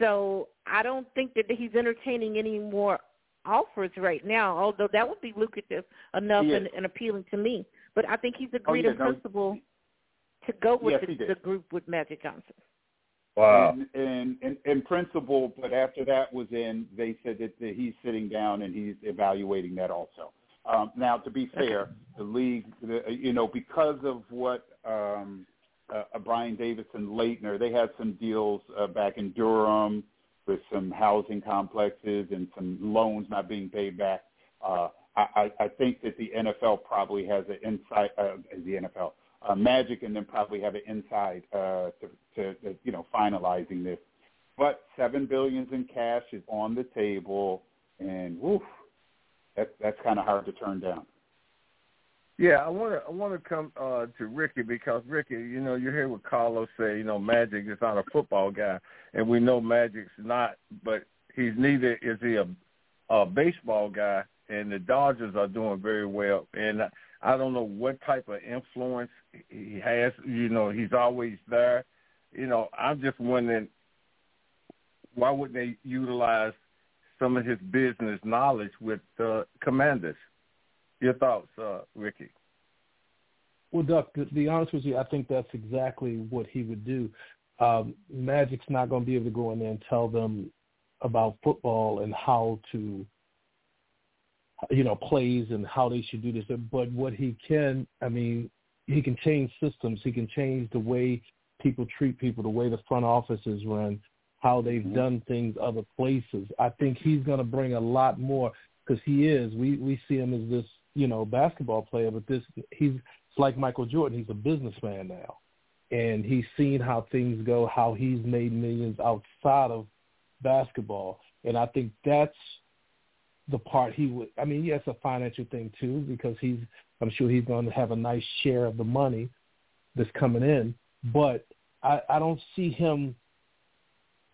so I don't think that he's entertaining any more offers right now, although that would be lucrative enough and, and appealing to me. But I think he's agreed yeah, in no. principle to go with Yes, the, the group with Magic Johnson. In, And in, in principle, but after that was in, they said that, that he's sitting down and he's evaluating that also. Um, now, to be fair, the league, the, you know, because of what um, uh, uh, Brian Davis and Laettner, they had some deals uh, back in Durham with some housing complexes and some loans not being paid back. Uh, I, I I think that the NFL probably has an insight, uh, the NFL, uh, Magic, and then probably have an inside uh, to, to, you know finalizing this. But seven billions in cash is on the table, and woof, that's that's kind of hard to turn down. Yeah, I want to I want to come uh, to Ricky because Ricky, you know, you hear what Carlos say. You know, Magic is not a football guy, and we know Magic's not, but he's neither is he a, a baseball guy. And the Dodgers are doing very well, and I don't know what type of influence he has. You know, he's always there. You know, I'm just wondering why wouldn't they utilize some of his business knowledge with the Commanders? Your thoughts, uh, Ricky? Well, Duck, to be honest with you, I think that's exactly what he would do. Um, Magic's not going to be able to go in there and tell them about football and how to, you know, plays and how they should do this. But what he can, I mean, he can change systems. He can change the way people treat people, the way the front offices run, how they've mm-hmm. done things other places. I think he's going to bring a lot more because he is. We we see him as this, you know, basketball player, but this he's it's like Michael Jordan. He's a businessman now, and he's seen how things go, how he's made millions outside of basketball, and I think that's the part he would. I mean, yes, a financial thing too, because he's. I'm sure he's going to have a nice share of the money that's coming in, but I, I don't see him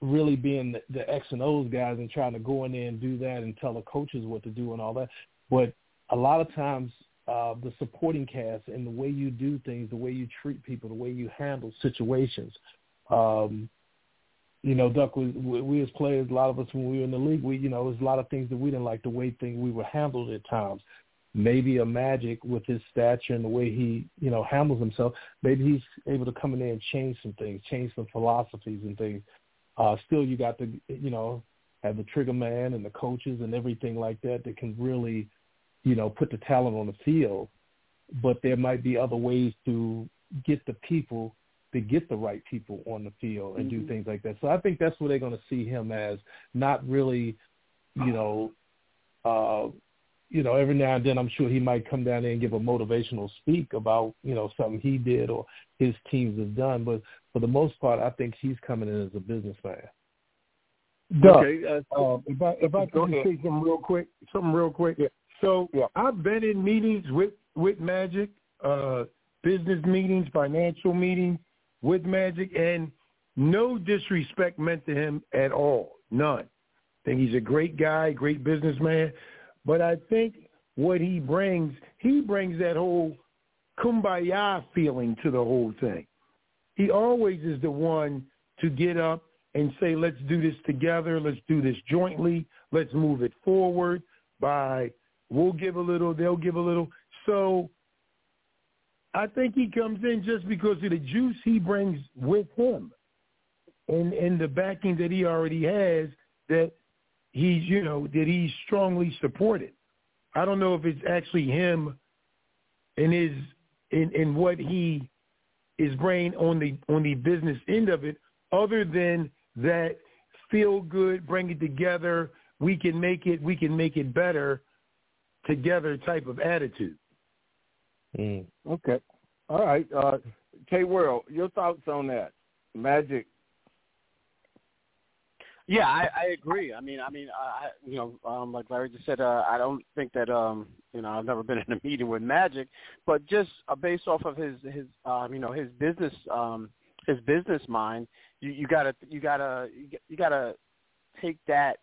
really being the, the X and O's guys and trying to go in there and do that and tell the coaches what to do and all that. But a lot of times, uh, the supporting cast and the way you do things, the way you treat people, the way you handle situations. Um, you know, Duck, we, we, we as players, a lot of us when we were in the league, we, you know, there's a lot of things that we didn't like the way things we were handled at times. Maybe a Magic with his stature and the way he, you know, handles himself. Maybe he's able to come in there and change some things, change some philosophies and things. Uh, still, you got to, you know, have the trigger man and the coaches and everything like that that can really, you know, put the talent on the field. But there might be other ways to get the people to get the right people on the field and do things like that. So I think that's what they're going to see him as, not really, you know, uh, you know, every now and then I'm sure he might come down there and give a motivational speak about, you know, something he did or his teams have done. But for the most part, I think he's coming in as a businessman. Doug, Okay, uh, uh, if I if I Go could ahead. say something real quick, something real quick. So Yeah. I've been in meetings with with Magic, uh, business meetings, financial meetings with Magic, and no disrespect meant to him at all, none. I think he's a great guy, great businessman, but I think what he brings, he brings that whole kumbaya feeling to the whole thing. He always is the one to get up and say, let's do this together. Let's do this jointly. Let's move it forward by we'll give a little, they'll give a little. So I think he comes in just because of the juice he brings with him and, and the backing that he already has that he's, you know, that he's strongly supported. I don't know if it's actually him and his in, in what he is bringing on the on the business end of it, other than that feel good, bring it together, we can make it, we can make it better together type of attitude. Mm. Okay. All right. Uh, K World, your thoughts on that? Magic. Yeah, I, I agree. I mean, I mean, I, you know, um, like Larry just said, uh, I don't think that, um, you know, I've never been in a meeting with Magic, but just uh, based off of his, his, um, you know, his business, um, his business mind, you, you gotta, you gotta, you gotta take that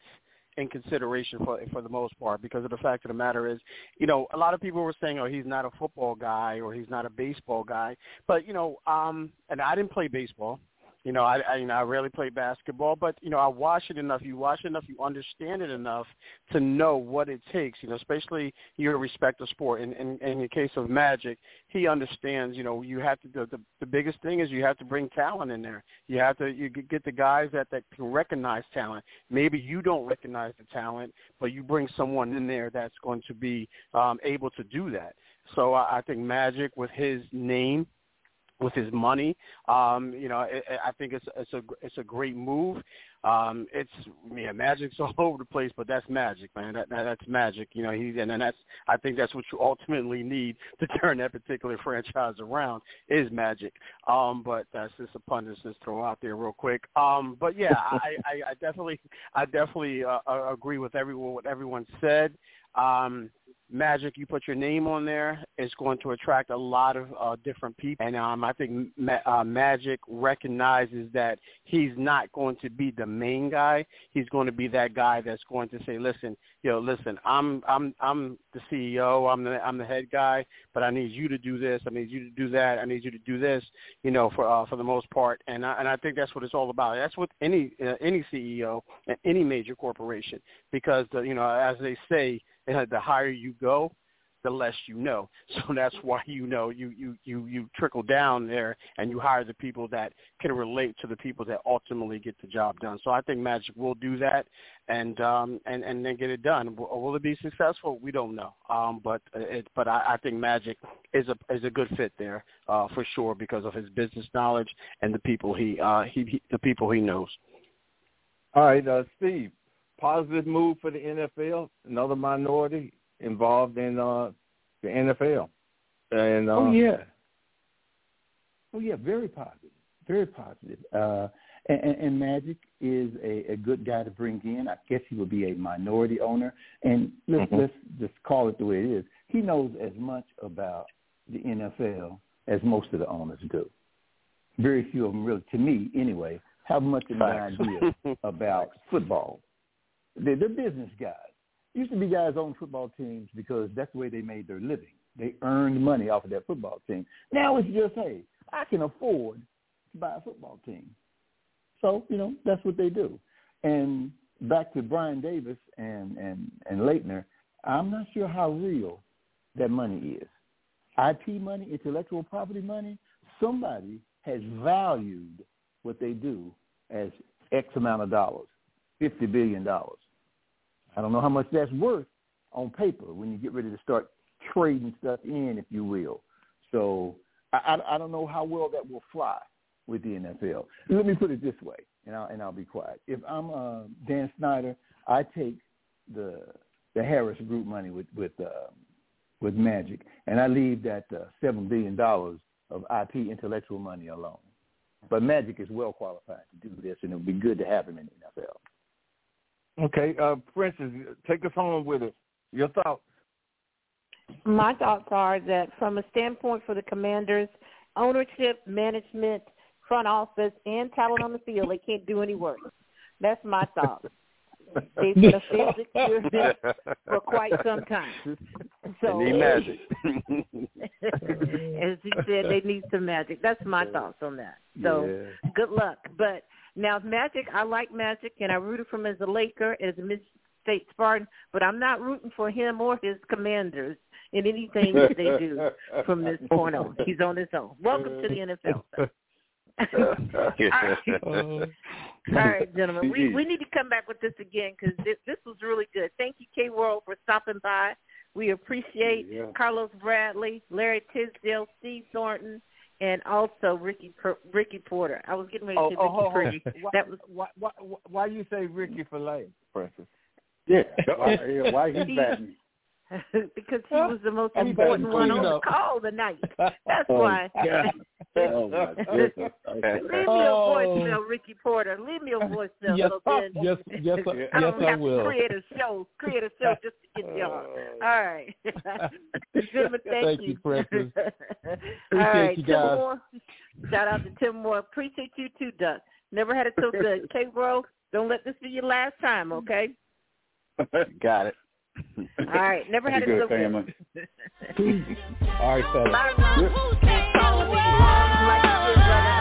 in consideration for for the most part because of the fact of the matter is, you know, a lot of people were saying, oh, he's not a football guy or he's not a baseball guy, but you know, um, and I didn't play baseball. You know, I, I you know I rarely play basketball, but you know I watch it enough. You watch it enough, you understand it enough to know what it takes. You know, especially your respect of sport. In, in in the case of Magic, he understands. You know, you have to. The, the the biggest thing is you have to bring talent in there. You have to you get the guys that that can recognize talent. Maybe you don't recognize the talent, but you bring someone in there that's going to be um, able to do that. So I, I think Magic with his name with his money. Um, you know, it, I think it's it's a it's a great move. Um, it's yeah, magic's all over the place, but that's magic, man. That, that that's magic. You know, and, and that's I think that's what you ultimately need to turn that particular franchise around is magic. Um, but that's just a pun to just throw out there real quick. Um, but yeah, I, I, I definitely I definitely uh, uh, agree with everyone what everyone said. Um, Magic, you put your name on there, it's going to attract a lot of uh, different people. And um, I think Ma- uh, Magic recognizes that he's not going to be the main guy. He's going to be that guy that's going to say, "Listen, yo, listen, I'm I'm I'm the CEO, I'm the I'm the head guy, but I need you to do this, I need you to do that, I need you to do this." You know, for uh, for the most part, and I, and I think that's what it's all about. That's what any uh, any CEO and any major corporation, because the, you know, as they say the higher you go, the less you know. So that's why you know you you you you trickle down there and you hire the people that can relate to the people that ultimately get the job done. So I think Magic will do that and um and and then get it done. Will, will it be successful? We don't know. Um but it but I, I think Magic is a is a good fit there uh for sure because of his business knowledge and the people he uh he, he the people he knows. All right, uh Steve, positive move for the NFL. Another minority involved in uh, the NFL. And uh, oh yeah, oh yeah, very positive, very positive. Uh, and, and Magic is a, a good guy to bring in. I guess he would be a minority owner. And let's, mm-hmm. let's just call it the way it is. He knows as much about the NFL as most of the owners do. Very few of them really, to me anyway, have much of an idea about football. They're, business guys. Used to be guys on football teams because that's the way they made their living. They earned money off of that football team. Now it's just, hey, I can afford to buy a football team. So, you know, that's what they do. And back to Brian Davis and, and, and Laettner, I'm not sure how real that money is. IP money, intellectual property money, somebody has valued what they do as X amount of dollars, $50 billion. I don't know how much that's worth on paper when you get ready to start trading stuff in, if you will. So I, I, I don't know how well that will fly with the NFL. Let me put it this way, and I'll, and I'll be quiet. If I'm uh, Dan Snyder, I take the the Harris Group money with with uh, with Magic, and I leave that uh, seven billion dollars of IP intellectual money alone. But Magic is well qualified to do this, and it would be good to have him in the NFL. Okay, uh, Princess, take us home with it. Your thoughts? My thoughts are that from a standpoint for the commanders, ownership, management, front office, and talent on the field, they can't do any worse. That's my thought. They've been a field experiment for quite some time. So, they need magic. as he said, they need some magic. That's my thoughts on that. So yeah. good luck. But now, Magic, I like Magic, and I rooted for him as a Laker, as a Mid-State Spartan, but I'm not rooting for him or his Commanders in anything that they do from this point on. He's on his own. Welcome to the NFL. All, right. All right, gentlemen. We we need to come back with this again because this, this was really good. Thank you, K World, for stopping by. We appreciate yeah. Carlos Bradley, Larry Tisdale, Steve Thornton, and also Ricky Ricky Porter. I was getting ready to oh, say oh, Ricky oh, oh. that was why, why why you say Ricky for late, Princess? Yeah, why, yeah, why he's batting? because he was the most important one on the call tonight. That's oh, why. Yeah. Oh my goodness. Okay. Leave me a Oh. voicemail, Ricky Porter. Leave me a voicemail. Yes, so then yes, yes, I yes, don't I have will. to create a show, create a show just to get y'all. Oh. All right. Gentlemen, thank, Thank you, Precious. All Appreciate right, you Tim guys. Moore. Shout out to Tim Moore. Appreciate you too, Duck. Never had it so good. K Bro, don't let this be your last time, okay? Got it. All right. Never had Be it so good, family. All right, fellas. Bye, Ron. Like